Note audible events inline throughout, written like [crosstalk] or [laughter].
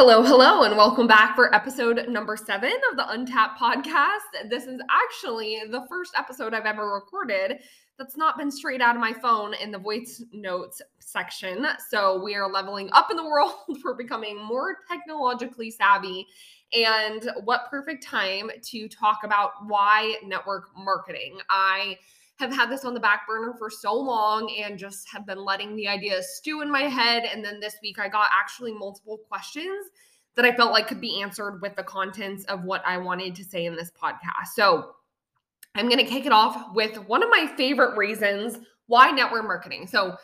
Hello, hello, and welcome back for episode number seven of the Untapped podcast. This is actually the first episode I've ever recorded that's not been straight out of my phone in the voice notes section. So we are leveling up in the [laughs] world. We're becoming more technologically savvy. And what perfect time to talk about why network marketing. I have had this on the back burner for so long and just have been letting the ideas stew in my head. And then this week I got actually multiple questions that I felt like could be answered with the contents of what I wanted to say in this podcast. So I'm going to kick it off with one of my favorite reasons why network marketing. So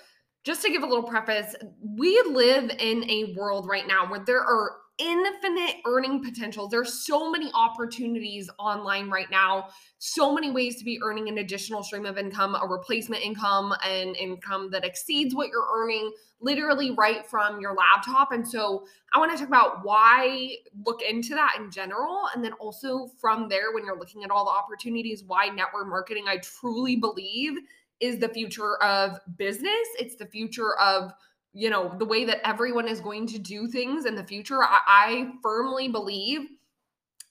just to give a little preface, we live in a world right now where there are infinite earning potential. There's so many opportunities online right now, so many ways to be earning an additional stream of income, a replacement income, and income that exceeds what you're earning literally right from your laptop. And so I want to talk about why look into that in general. And then also from there, when you're looking at all the opportunities, why network marketing, I truly believe is the future of business. It's the future of you know the way that everyone is going to do things in the future I, I, firmly believe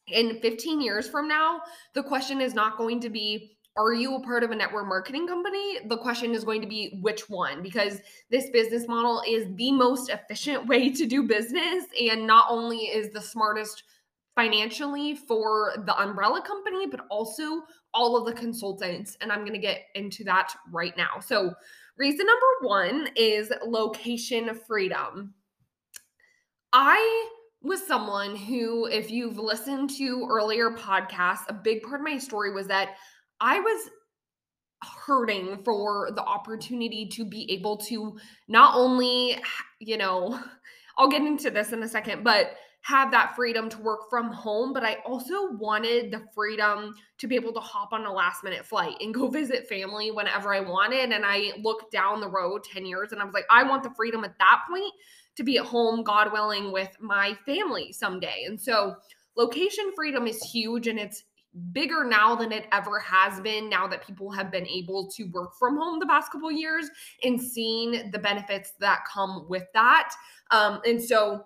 in 15 years from now the question is not going to be are you a part of a network marketing company? The question is going to be which one? Because this business model is the most efficient [laughs] way to do business and not only is the smartest financially for the umbrella company but also all of the consultants and i'm going to get into that right now. So Reason number one is location freedom. I was someone who, if you've listened to earlier podcasts, a big part of my story was that I was hurting for the opportunity to be able to not only, you know, [laughs] I'll get into this in a second, but have that freedom to work from home, but I also wanted the freedom to be able to hop on a last minute flight and [laughs] go visit family whenever I wanted. And I looked down the road 10 years and I was like, I want the freedom at that point to be at home, God willing, with my family someday. And so location freedom is huge and it's bigger now than it ever has been now that people have been able to work from home the past couple years and seen the benefits that come with that. Um, and so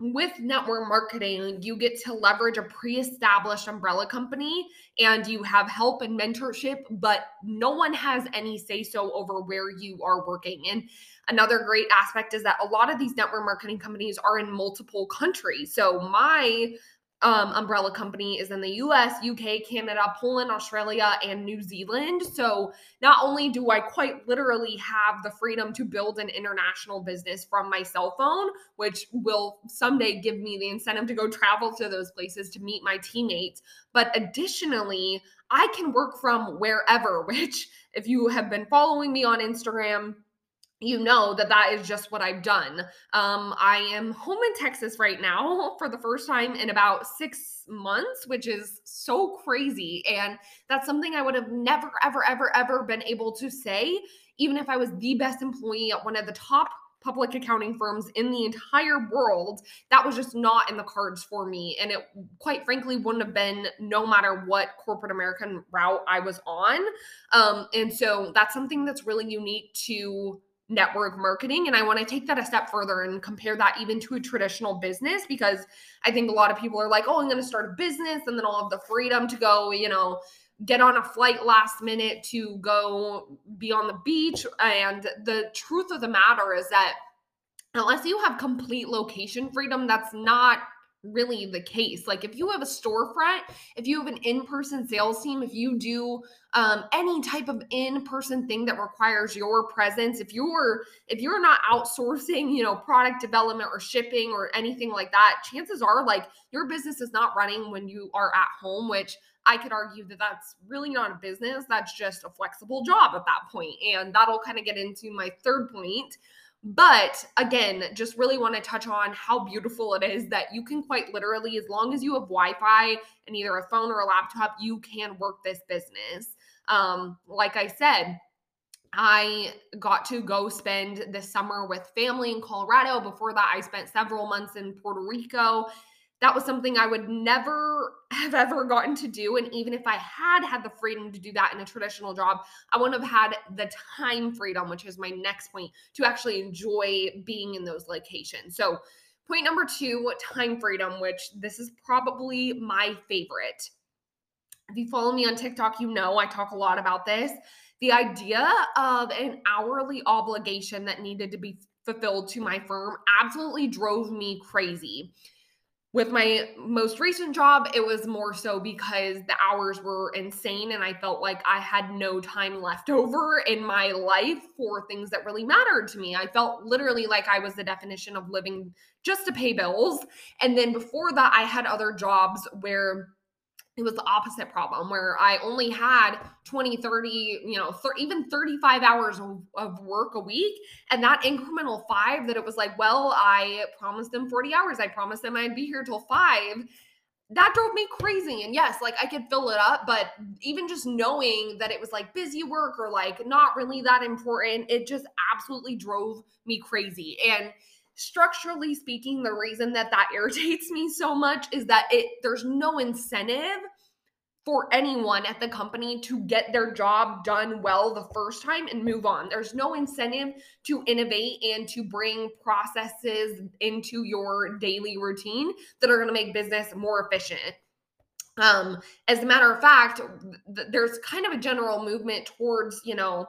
with network marketing, you get to leverage a pre established umbrella company and you have help and mentorship, but no one has any say so over where you are working. And another great aspect is that a lot of these network marketing companies are in multiple countries. So, my um, umbrella company is in the US, UK, Canada, Poland, Australia, and New Zealand. So not only do I quite literally have the freedom to build an international business from my cell phone, which will someday give me the incentive to go travel to those places to meet my teammates, but additionally, I can work from wherever, [laughs] which if you have been following me on Instagram, you know that that is just what I've done. Um, I am home in Texas right now [laughs] for the first time in about six months, which is so crazy. And that's something I would have never, ever, ever, ever been able to say, even if I was the best employee at one of the top public accounting firms in the entire world. That was just not in the cards for me. And it quite frankly wouldn't have been no matter what corporate American route I was on. Um, and so that's something that's really unique to network marketing. And I want to take that a step further and compare that even to a traditional business because I think a lot of people are like, oh, I'm going to start a business and then I'll have the freedom to go, you know, get on a flight last minute to go be on the beach. And the truth of the matter is that unless you have complete location freedom, that's not really the case. Like if you have a storefront, if you have an in-person sales team, if you do um, any type of in-person thing that requires your presence, if you're if you're not outsourcing, you know, product development or shipping or anything like that, chances are like your business is not running when you are at home, which I could argue that that's really not a business. That's just a flexible job at that point. And that'll kind of get into my third point but again, just really want to touch on how beautiful it is that you can quite literally, as long as you have Wi Fi and either a phone or a laptop, you can work this business. Um, like I said, I got to go spend this summer with family in Colorado. Before that, I spent several months in Puerto Rico that was something I would never [laughs] have ever gotten to do. And even if I had had the freedom to do that in a traditional job, I wouldn't have had the time freedom, which is my next point, to actually enjoy being in those locations. So, Point number two, time freedom, which this is probably my favorite. If you follow me on TikTok, you know I talk a lot about this. The idea of an hourly obligation that needed to be fulfilled to my firm absolutely drove me crazy. With my most recent job, it was more so because the hours were insane and I felt like I had no time left [laughs] over in my life for things that really mattered to me. I felt literally like I was the definition of living just to pay bills. And then before that, I had other jobs where it was the opposite problem where I only had 20, 30, you know, th- even 35 hours of, of, work a week. And that incremental five that it was like, well, I promised them 40 hours. I promised them I'd be here till five. That drove me crazy. And yes, like I could fill it up, but even just knowing that it was like busy work or like not really that important, it just absolutely drove me crazy. And structurally speaking the reason that that irritates me so much is that it there's no incentive for anyone at the company to get their job done well the first time and move on. There's no incentive to innovate and to bring processes into your daily routine that are going to make business more efficient. Um, as a matter of fact, th- there's kind of a general movement towards, you know,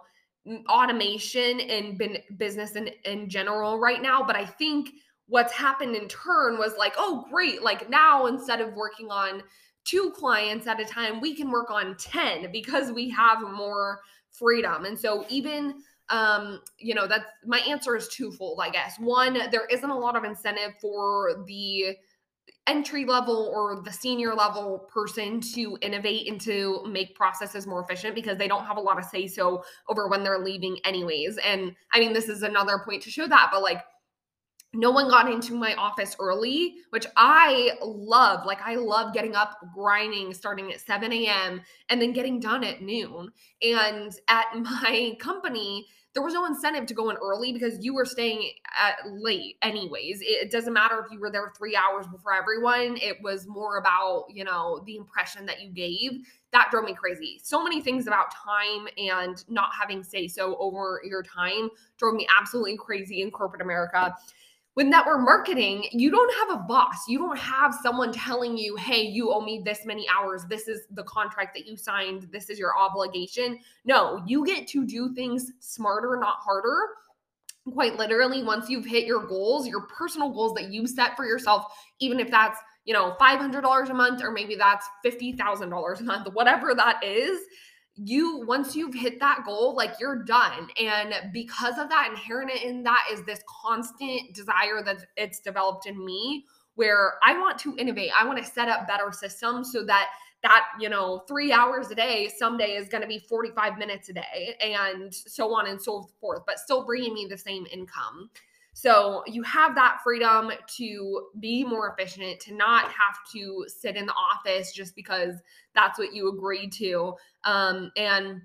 automation and business in, in general right now. But I think what's happened in turn was like, oh, great. Like now, instead of working on two clients at a time, we can work on 10 because we have more freedom. And so, even um, you know, that's my answer is twofold, I guess. One, there isn't a lot of incentive for the entry level or the senior level person to innovate and to make processes more efficient because they don't have a lot of say so over when they're leaving anyways and i mean this is another point to show that but like no one got into my office early, which I love. Like, I love getting up, grinding, starting at 7 a.m., and then getting done at noon. And at [laughs] my company, there was no incentive to go in early because you were staying at late anyways. It doesn't matter if you were there three hours before everyone. It was more about, you know, the impression that you gave. That drove me crazy. So many things about time and not having say so over your time drove me absolutely crazy in corporate America with network marketing, you don't have a boss. You don't have someone telling you, hey, you owe me this many hours. This is the contract that you signed. This is your obligation. No, you get to do things smarter, not harder. Quite literally, once you've hit your goals, your personal goals that you set for yourself, even if that's you know $500 a month or maybe that's $50,000 a month, whatever that is, you once you've hit that goal like you're done. And because of that inherent in that is this constant desire that it's developed in me where i want to innovate. I want to set up better systems so that that you know three hours a day someday is going to be 45 minutes a day and so on and so forth but still bringing me the same income so you have that freedom to be more efficient, to not have to sit in the office just because that's what you agreed to. Um, and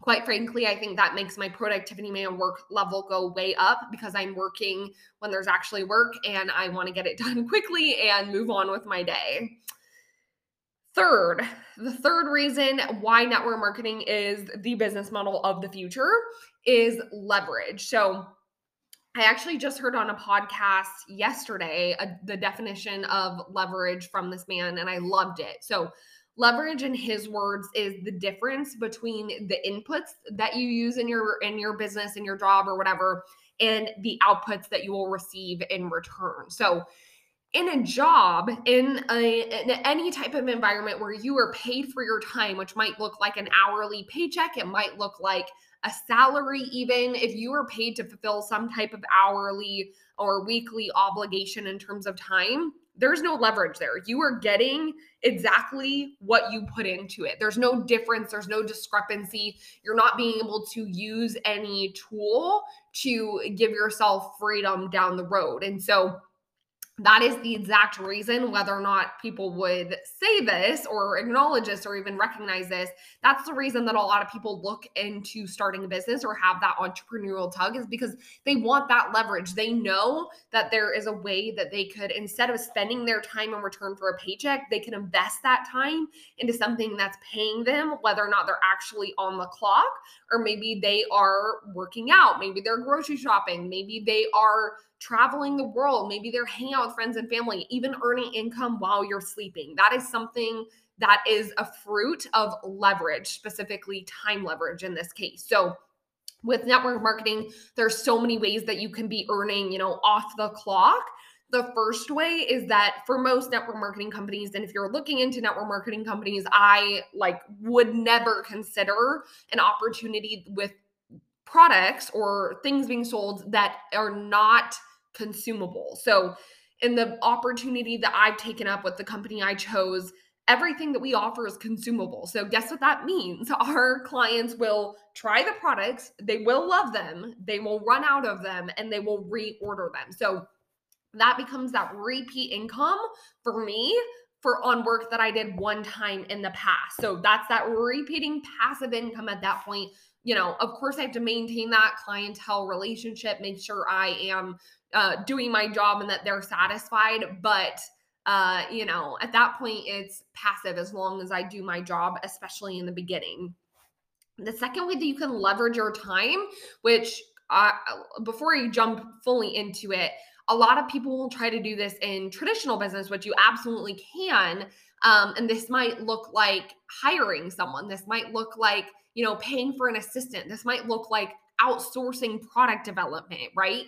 quite frankly, I think that makes my productivity man work level go way up because I'm working when there's actually work and I want to get it [laughs] done quickly and move on with my day. Third, the third reason why network marketing is the business model of the future is leverage. So, I actually just heard on a podcast yesterday uh, the definition of leverage from this man, and I loved it. So, leverage in his words is the difference between the inputs that you use in your in your business in your job or whatever and the outputs that you will receive in return so in a job in, a, in any type of environment where you are paid for your time which might look like an hourly paycheck it might look like a salary, even if you are paid to fulfill some type of hourly or weekly obligation in terms of time, there's no leverage there. You are getting exactly what you put into it. There's no difference, there's no discrepancy. You're not being able to use any tool to give yourself freedom down the road. And so, that is the exact reason whether or not people would say this or acknowledge this or even recognize this. That's the reason that a lot of people look into starting a business or have that entrepreneurial tug is because they want that leverage. They know that there is a way that they could instead of spending their time in return for a paycheck they can invest that time into something that's paying them whether or not they're actually on the clock or maybe they are working out, maybe they're grocery shopping, maybe they are traveling the world, maybe they're hanging out with friends and family, even earning income while you're sleeping. That is something that is a fruit of leverage, specifically time leverage in this case. So, with network marketing, there's so many ways that you can be earning, you know, off the clock. The first way is that for most network marketing companies, and if you're looking into network marketing companies, I like would never consider an opportunity with products or things being sold that are not consumable. So, in the opportunity that I've taken up with the company I chose, everything that we offer is consumable. So, guess what that means? [laughs] Our clients will try the products, they will love them, they will run out of them, and they will reorder them. So, that becomes that repeat income for me for on work that I did one time in the past. So, that's that repeating passive income at that point. You know, of course, I have to maintain that clientele relationship, make sure I am uh, doing my job and that they're satisfied. But uh, you know, at that point, it's passive as long as I do my job, especially in the beginning. The second way that you can leverage your time, which uh, before you jump fully into it, a lot of people will try to do this in traditional business, which you absolutely can. Um, and this might look like hiring someone. This might look like, you know, paying for an assistant. This might look like outsourcing product development, right?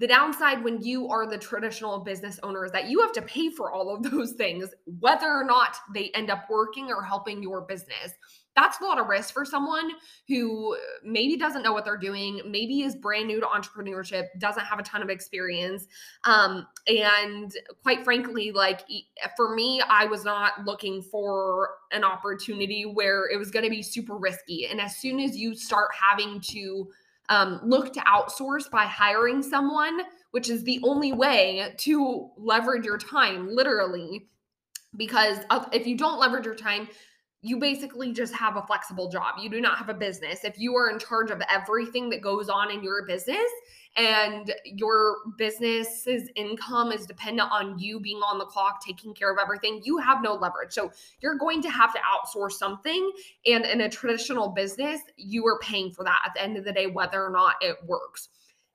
The downside when you are the traditional business owner is that you have to pay for all of [laughs] those things, whether or not they end up working or helping your business. That's a lot of risk for someone who maybe doesn't know what they're doing, maybe is brand new to entrepreneurship, doesn't have a ton of experience. Um, and quite frankly, like for me, I was not looking for an opportunity where it was going to be super risky. And as soon as you start having to um, look to outsource by hiring someone, which is the only way to leverage your time, literally. Because if you don't leverage your time, you basically just have a flexible job. You do not have a business. If you are in charge of everything that goes on in your business and your business's income is dependent on you being on the clock, taking care of everything, you have no leverage. So you're going to have to outsource something. And in a traditional business, you are paying for that at the end of the day, whether or not it works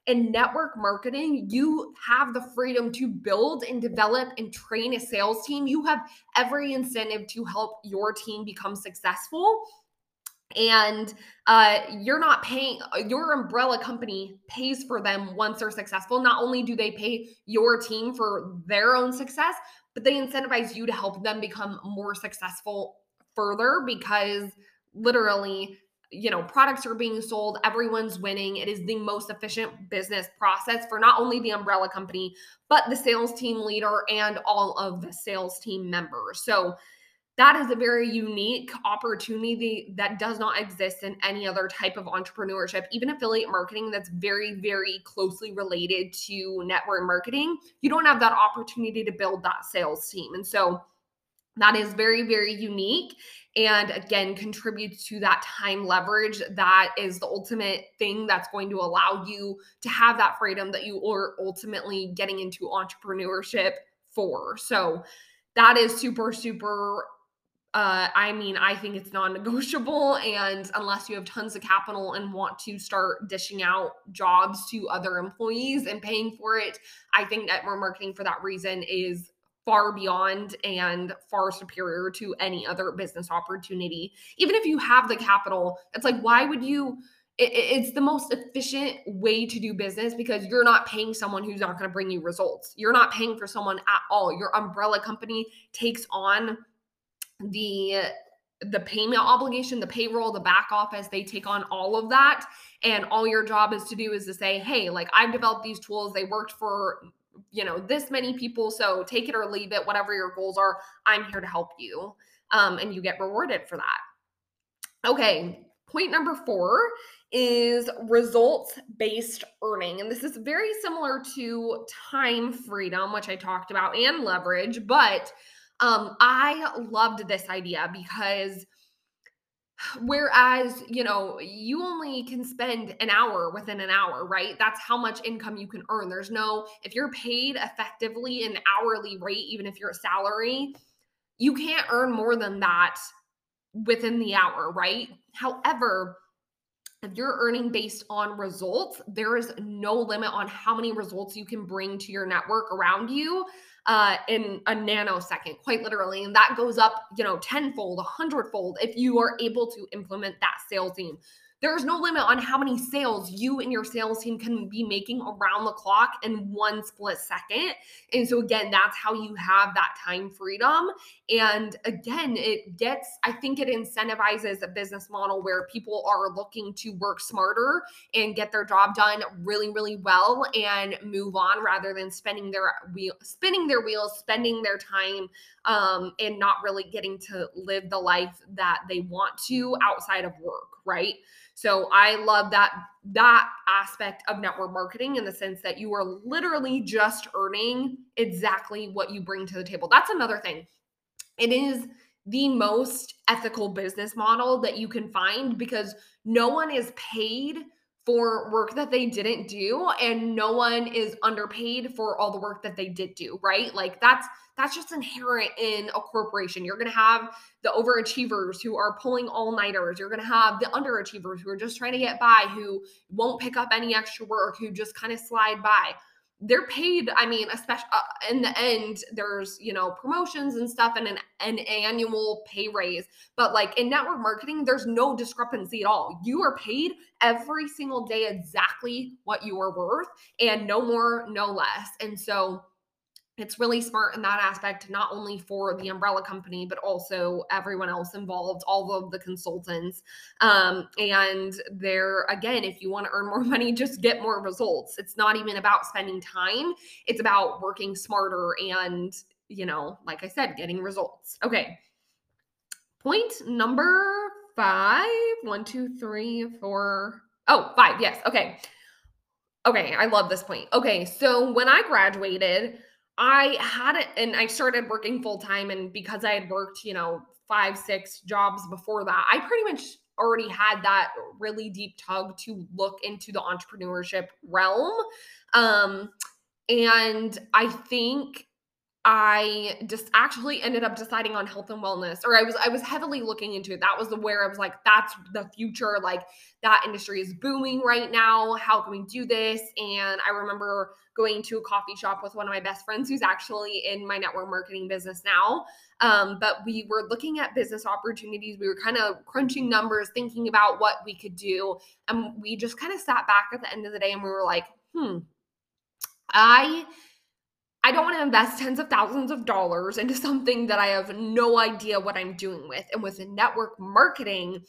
in network marketing, you have the freedom to build and develop and train a sales team. You have every incentive to help your team become successful. And uh, you're not paying, your umbrella company pays for them once they're successful. Not only do they pay your team for their own success, but they incentivize you to help them become more successful further because literally you know products are being sold everyone's winning. It is the most efficient business process for not only the umbrella company but the sales team leader and all of the sales team members. So that is a very unique opportunity that does not exist in any other type of entrepreneurship. Even affiliate marketing that's very very closely related to network marketing you don't have that opportunity to build that sales team. And so that is very very unique and again contributes to that time leverage that is the ultimate thing that's going to allow you to have that freedom that you are ultimately getting into entrepreneurship for so that is super super uh, I mean, I think it's non negotiable. [laughs] And unless you have tons of capital and want to start dishing out jobs to other employees and paying for it, I think network marketing for that reason is far beyond and far superior to any other business opportunity. Even if you have the capital, it's like, why would you? It, it's the most efficient way to do business because you're not paying someone who's not going to bring you results. You're not paying for someone at all. Your umbrella company takes on the the payment obligation, the payroll, the back office, they take on all of that. And all your job is to do is to say, hey, like I've developed these tools. They worked for you know this many people so take it or leave it whatever your goals are i'm here to help you um, and you get rewarded for that. Okay point number four is results based earning and this is very similar to time freedom which i talked about and leverage but um, i loved this idea because Whereas, you know, you only can spend an hour within an hour, right? That's how much income you can earn. There's no, if you're paid effectively an hourly rate, even if you're a salary, you can't earn more than that within the hour, right? However, if you're earning based on results, there is no limit on how many results you can bring to your network around you uh, in a nanosecond, quite literally. And that goes up, you know, tenfold, a hundredfold if you are able to implement that sales team. There's no limit on how many sales you and your sales team can be making around the clock in one split second. And so, again, that's how you have that time freedom. And again, it gets, I think it incentivizes a business model where people are looking to work smarter and get their job done really, really well and move on rather than spending their wheel, spinning their wheels, spending their time um, and not really getting to live the life that they want to outside of work, right? So I love that that aspect of network marketing in the sense that you are literally just earning exactly what you bring to the table. That's another thing. It is the most ethical business model that you can find because no one is paid for work that they didn't do and no one is underpaid for all the work that they did do, right? Like that's that's just inherent in a corporation. You're going to have the overachievers who are pulling all-nighters. You're going to have the underachievers who are just trying to get by, who won't pick up any extra work, who just kind of slide by they're paid i mean especially uh, in the end there's you know promotions and stuff and an, an annual pay raise. But like in network marketing there's no discrepancy at all. You are paid every single day exactly what you are worth and no more no less. And so it's really smart in that aspect, not only for the umbrella company, but also everyone else involved, all of the consultants. Um, and there, again, if you want to earn more [laughs] money, just get more results. It's not even about spending time, it's about working smarter and, you know, like I said, getting results. Okay. Point number five one, two, three, four. Oh, five. Yes. Okay. Okay. I love this point. Okay. So when I graduated, I had it and I started working full time. And because I had worked, you know, five, six jobs before that, I pretty much already had that really deep tug to look into the entrepreneurship realm. Um, and I think I just actually ended up deciding on health and wellness, or I was I was heavily looking into it. That was the where I was like, that's the future. Like that industry is booming right now. How can we do this? And I remember going to a coffee shop with one of my best friends who's actually in my network marketing business now. Um, but we were looking at business opportunities. We were kind of crunching numbers, thinking about what we could do, and we just kind of sat back at the end of the day and we were like, hmm, I I don't want to invest tens of thousands of dollars into something that I have no idea what I'm doing with. And with network marketing,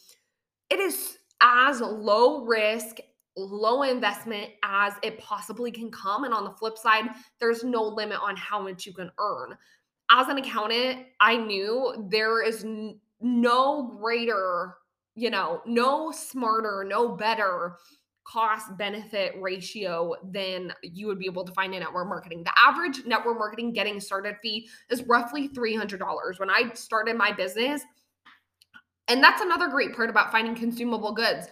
it is as low risk, low investment as it possibly can come. And on the flip side, there's no limit on how much you can earn. As an accountant, I knew there is no greater, you know, no smarter, no better cost benefit ratio than you would be able to find in network marketing. The average network marketing getting started fee is roughly $300. When I started my business, and that's another great part about finding consumable goods.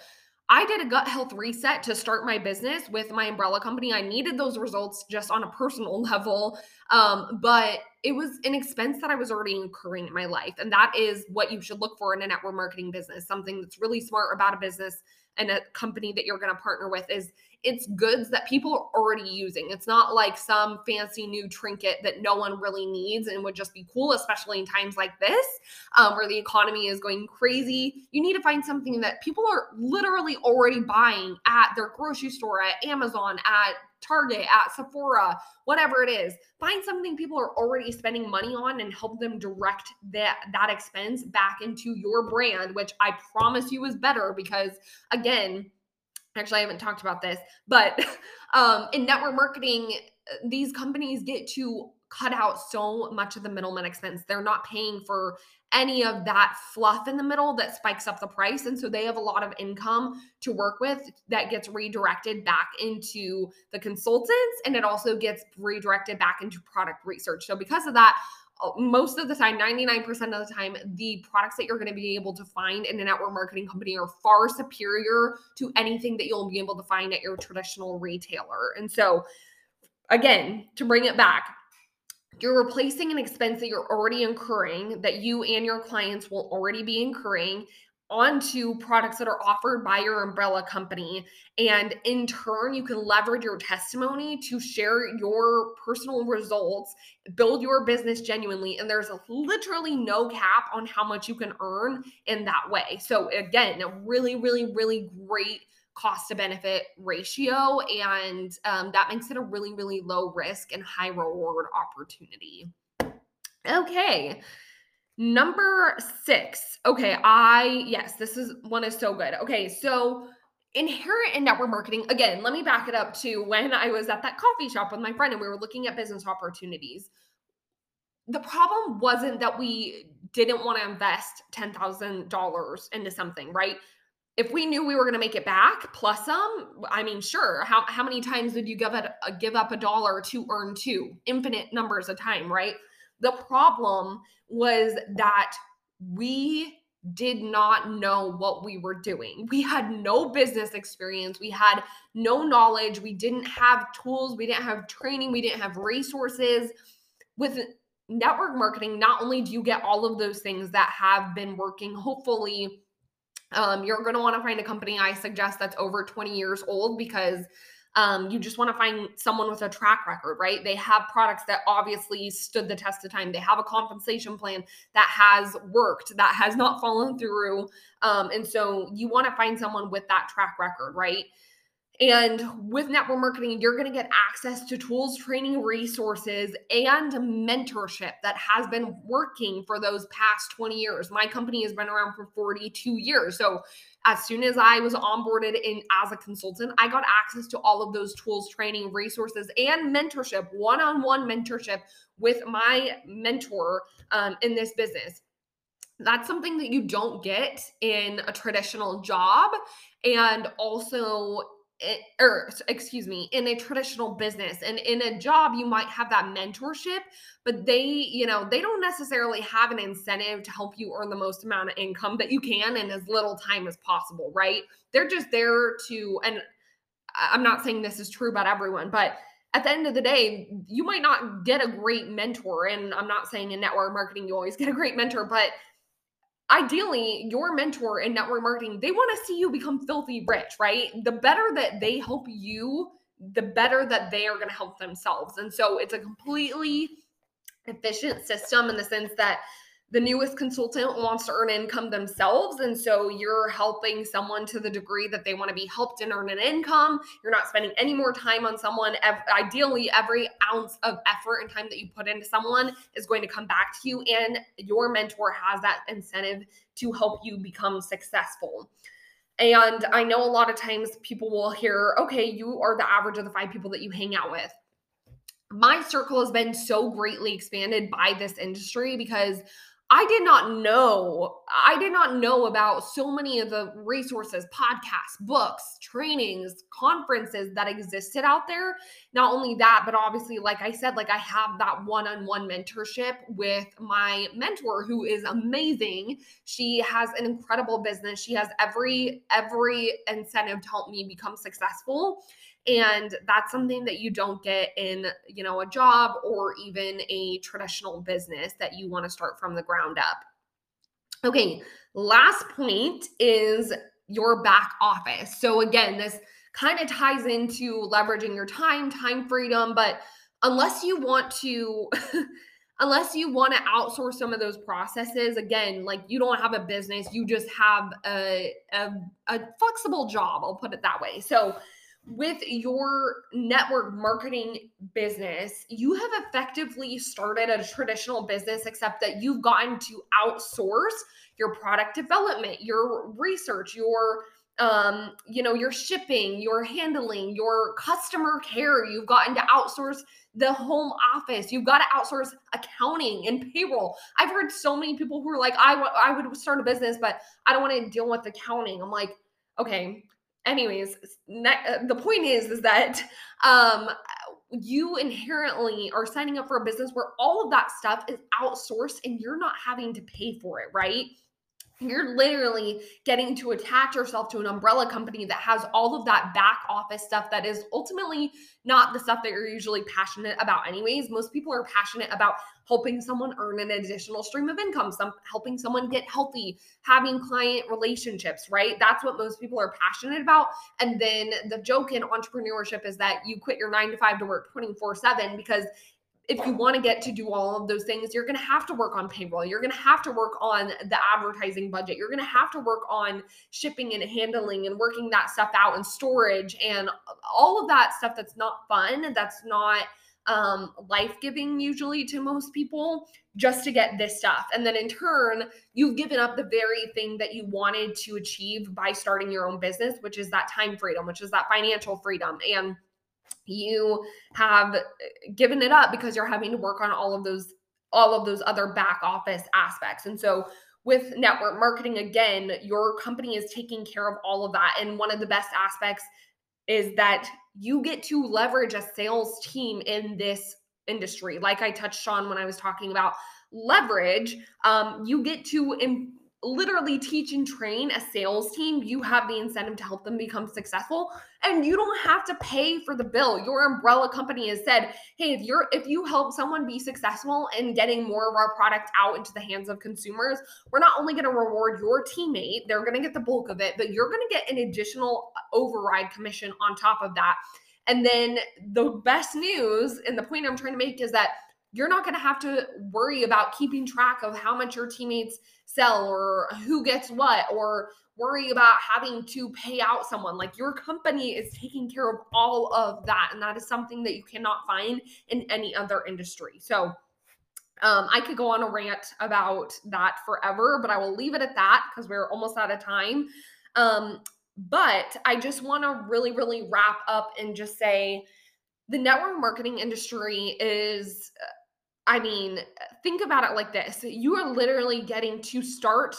I did a gut health reset to start my business with my umbrella company. I needed those results just on a personal [laughs] level. Um, but it was an expense that I was already incurring in my life. And that is what you should look for in a network marketing business something that's really smart about a business and a company that you're going to partner with is it's goods that people are already using. It's not like some fancy new trinket that no one really needs and would just be cool, especially in times like this um, where the economy is going crazy. You need to find something that people are literally already buying at their grocery store, at Amazon, at Target, at Sephora, whatever it is. Find something people are already spending money on and help them direct that that expense back into your brand, which I promise you is better because again, actually I haven't talked about this, but [laughs] um in network marketing these companies get to cut out so much of the middleman expense. They're not paying for any of that fluff in the middle that spikes up the price. And so they have a lot of income to work with that gets redirected back into the consultants and it also gets redirected back into product research. So because of that, uh, most of the time, 99% of the time, the products that you're going to be able to find in a network marketing company are far superior to anything that you'll be able to find at your traditional retailer. And so, again, to bring it back, you're replacing an expense that you're already incurring, that you and your clients will already be incurring onto products that are offered by your umbrella company. And in turn, you can leverage your testimony to share your personal results, build your business genuinely. And there's literally no cap on how much you can earn in that way. So, again, a really, really, really great cost to benefit ratio. And um, that makes it a really, really low risk and high reward opportunity. Okay. Number six. Okay, I, yes, this is one is so good. Okay, so inherent in network marketing, again, let me back it up to when I was at that coffee shop with my friend and we were looking at business opportunities. The problem wasn't that we didn't want to invest $10,000 into something, right? If we knew we were going to make it back plus some, I mean, sure. How, how many times would you give it a, give up a dollar to earn two? Infinite numbers of time, right? The problem was that we did not know what we were doing. We had no business experience. We had no knowledge. We didn't have tools. We didn't have training. We didn't have resources. With network marketing, not only do you get all of those things that have been working, hopefully, um, you're going to want to find a company I suggest that's over 20 years old because um, you just want to find someone with a track record, right? They have products that obviously stood the test of time. They have a compensation plan that has worked, that has not [laughs] fallen through. Um, and so you want to find someone with that track record, right? And with network marketing, you're going to get access to tools, training, resources, and mentorship that has been working for those past 20 years. My company has been around for 42 years. So, as soon as I was onboarded in as a consultant, I got access to all of those tools, training, resources, and mentorship, one on one mentorship with my mentor um, in this business that's something that you don't get in a traditional job and also Eh, er, it, or excuse me, in a traditional business and in a job, you might have that mentorship, but they, you know, they don't necessarily have an incentive to help you earn the most amount of income that you can in as little time as possible, right? They're just there to, and I'm not saying this is true about everyone, but at the end of the day, you might not get a great mentor. And I'm not saying in network marketing, you always get a great mentor, but ideally your mentor in network marketing they want to see you become filthy rich right? The better that they help you the better that they are going to help themselves. And so it's a completely efficient system in the sense that the newest consultant wants to earn income themselves. And so you're helping someone to the degree that they want to be helped and earn an income. You're not spending any more time on someone. Ideally, every ounce of effort and time that you put into someone is going to come back to you. And your mentor has that incentive to help you become successful. And I know a lot of times people will hear, okay, you are the average of the five people that you hang out with. My circle has been so greatly expanded by this industry because I did not know. I did not know about so many of the resources, podcasts, books, trainings, conferences that existed out there. Not only that, but obviously, like I said, like I have that one on one mentorship with my mentor who is amazing. She has an incredible business. She has every, every incentive to help me become successful and that's something that you don't get in you know a job or even a traditional business that you want to start from the ground up. Okay last point is your back office. So again this kind of ties into leveraging your time time freedom but unless you want to [laughs] unless you want to outsource some of those processes again like you don't have a business you just have a, a, a flexible job i'll put it that way. So with your network marketing business, you have effectively started a traditional business, except that you've gotten to outsource your product development, your research, your um, you know, your shipping, your handling, your customer care. You've gotten to outsource the home office. You've got to outsource accounting and payroll. I've heard so many people who are like, I, w- I would start a business, but I don't want to deal with accounting. I'm like, okay, anyways ne- uh, the point is is that um you inherently are signing up for a business where all of that stuff is outsourced and you're not having to pay for it right you're literally getting to attach yourself to an umbrella company that has all of that back office stuff that is ultimately not the stuff that you're usually passionate about anyways. Most people are passionate about helping someone earn an additional stream of income some helping someone get healthy having client relationships right? That's what most people are passionate about. And then the joke in entrepreneurship is that you quit your 9 to 5 to work 24 7 because if you want to get to do all of those things, you're going to have to work on payroll. You're going to have to work on the advertising budget. You're going to have to work on shipping and handling and working that stuff out and storage and all of that stuff that's not fun, that's not um, life giving usually to most people just to get this stuff. And then in turn, you've given up the very thing that you wanted to achieve by starting your own business, which is that time freedom, which is that financial freedom. And you have uh, given it up because you're having to work on all of those all of those other back office aspects. And so with network marketing again, your company is taking care of all of that and one of the best aspects is that you get to leverage a sales team in this industry. Like I touched on when I was talking about leverage, um, you get to literally teach and train a sales team, you have the incentive to help them become successful and you don't have to pay for the bill. Your umbrella company has said, "Hey, if you're if you help someone be successful in getting more of our product out into the hands of consumers, we're not only going to reward your teammate, they're going to get the bulk of it, but you're going to get an additional uh, override commission on top of that." And then the best news and the point I'm trying to make is that you're not going to have to worry about keeping track of how much your teammates sell or who gets what or worry about having to pay out someone. Like your company is taking care of all of that. And that is something that you cannot find in any other industry. So, um, I could go on a rant about that forever, but I will leave it at that because we're almost out of time. Um, but I just want to really, really wrap up and just say the network marketing industry is I mean, think about it like this you are literally getting to start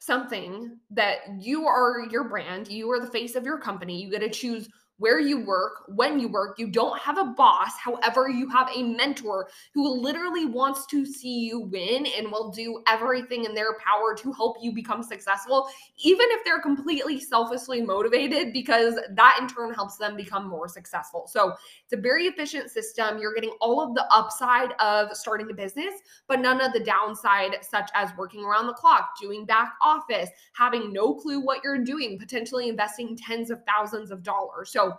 something that you are your brand, you are the face of your company. You get to choose where you work, when you work. You don't have a boss. However, you have a mentor who literally wants to see you win and will do everything in their power to help you become successful, even if they're completely selfishly motivated, because that in turn helps them become more successful. So it's a very efficient system. You're getting all of the upside of starting a business, but none of the downside, such as working around the clock, doing back office, having no clue what you're doing, potentially investing tens of thousands of dollars. So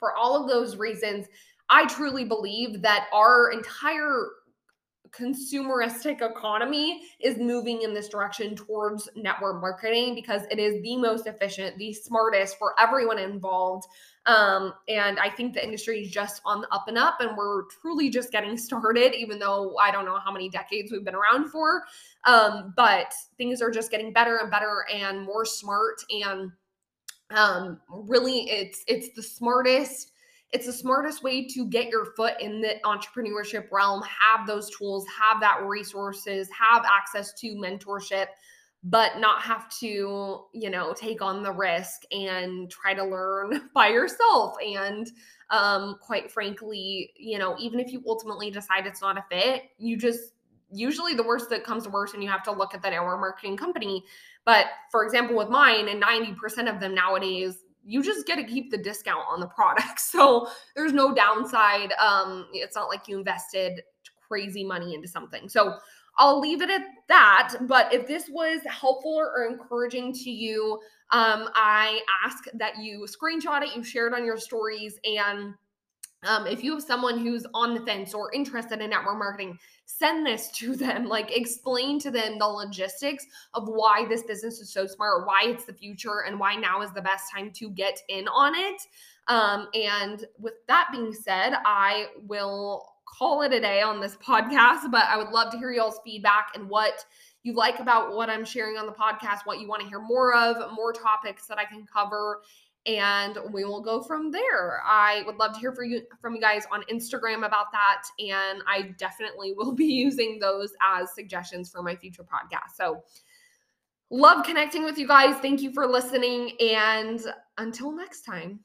for all of those reasons, I truly believe that our entire consumeristic economy is moving in this direction towards network marketing because it is the most efficient, the smartest for everyone involved. Um, and I think the industry is just on the up and up, and we're truly just getting started, even though I don't know how many decades we've been around for. Um, but things are just getting better and better and more smart and um really it's it's the smartest it's the smartest way to get your foot in the entrepreneurship realm have those tools have that resources have access to mentorship but not have to you know take on the risk and try to learn [laughs] by yourself. And um quite frankly you know even if you ultimately decide it's not a fit you just usually the worst that comes to worst and you have to look at that network marketing company but for example, with mine and 90% of them nowadays, you just get to keep the discount on the product. [laughs] So there's no downside. Um, it's not like you invested crazy money into something. So I'll leave it at that. But if this was helpful or encouraging to you, um, I ask that you screenshot it, you share it on your stories, and um, if you have someone who's on the fence or interested in network marketing, send this [laughs] to them. Like, explain to them the logistics of why this business is so smart, why it's the future, and why now is the best time to get in on it. Um, and with that being said, I will call it a day on this [laughs] podcast, but I would love to hear y'all's feedback and what you like about what I'm sharing on the podcast, what you want to hear more of, more topics that I can cover and we will go from there. I would love to hear from you from you guys on Instagram about that and I definitely [laughs] will be using those as suggestions for my future podcast. So love connecting with you guys. Thank you for listening and until next time.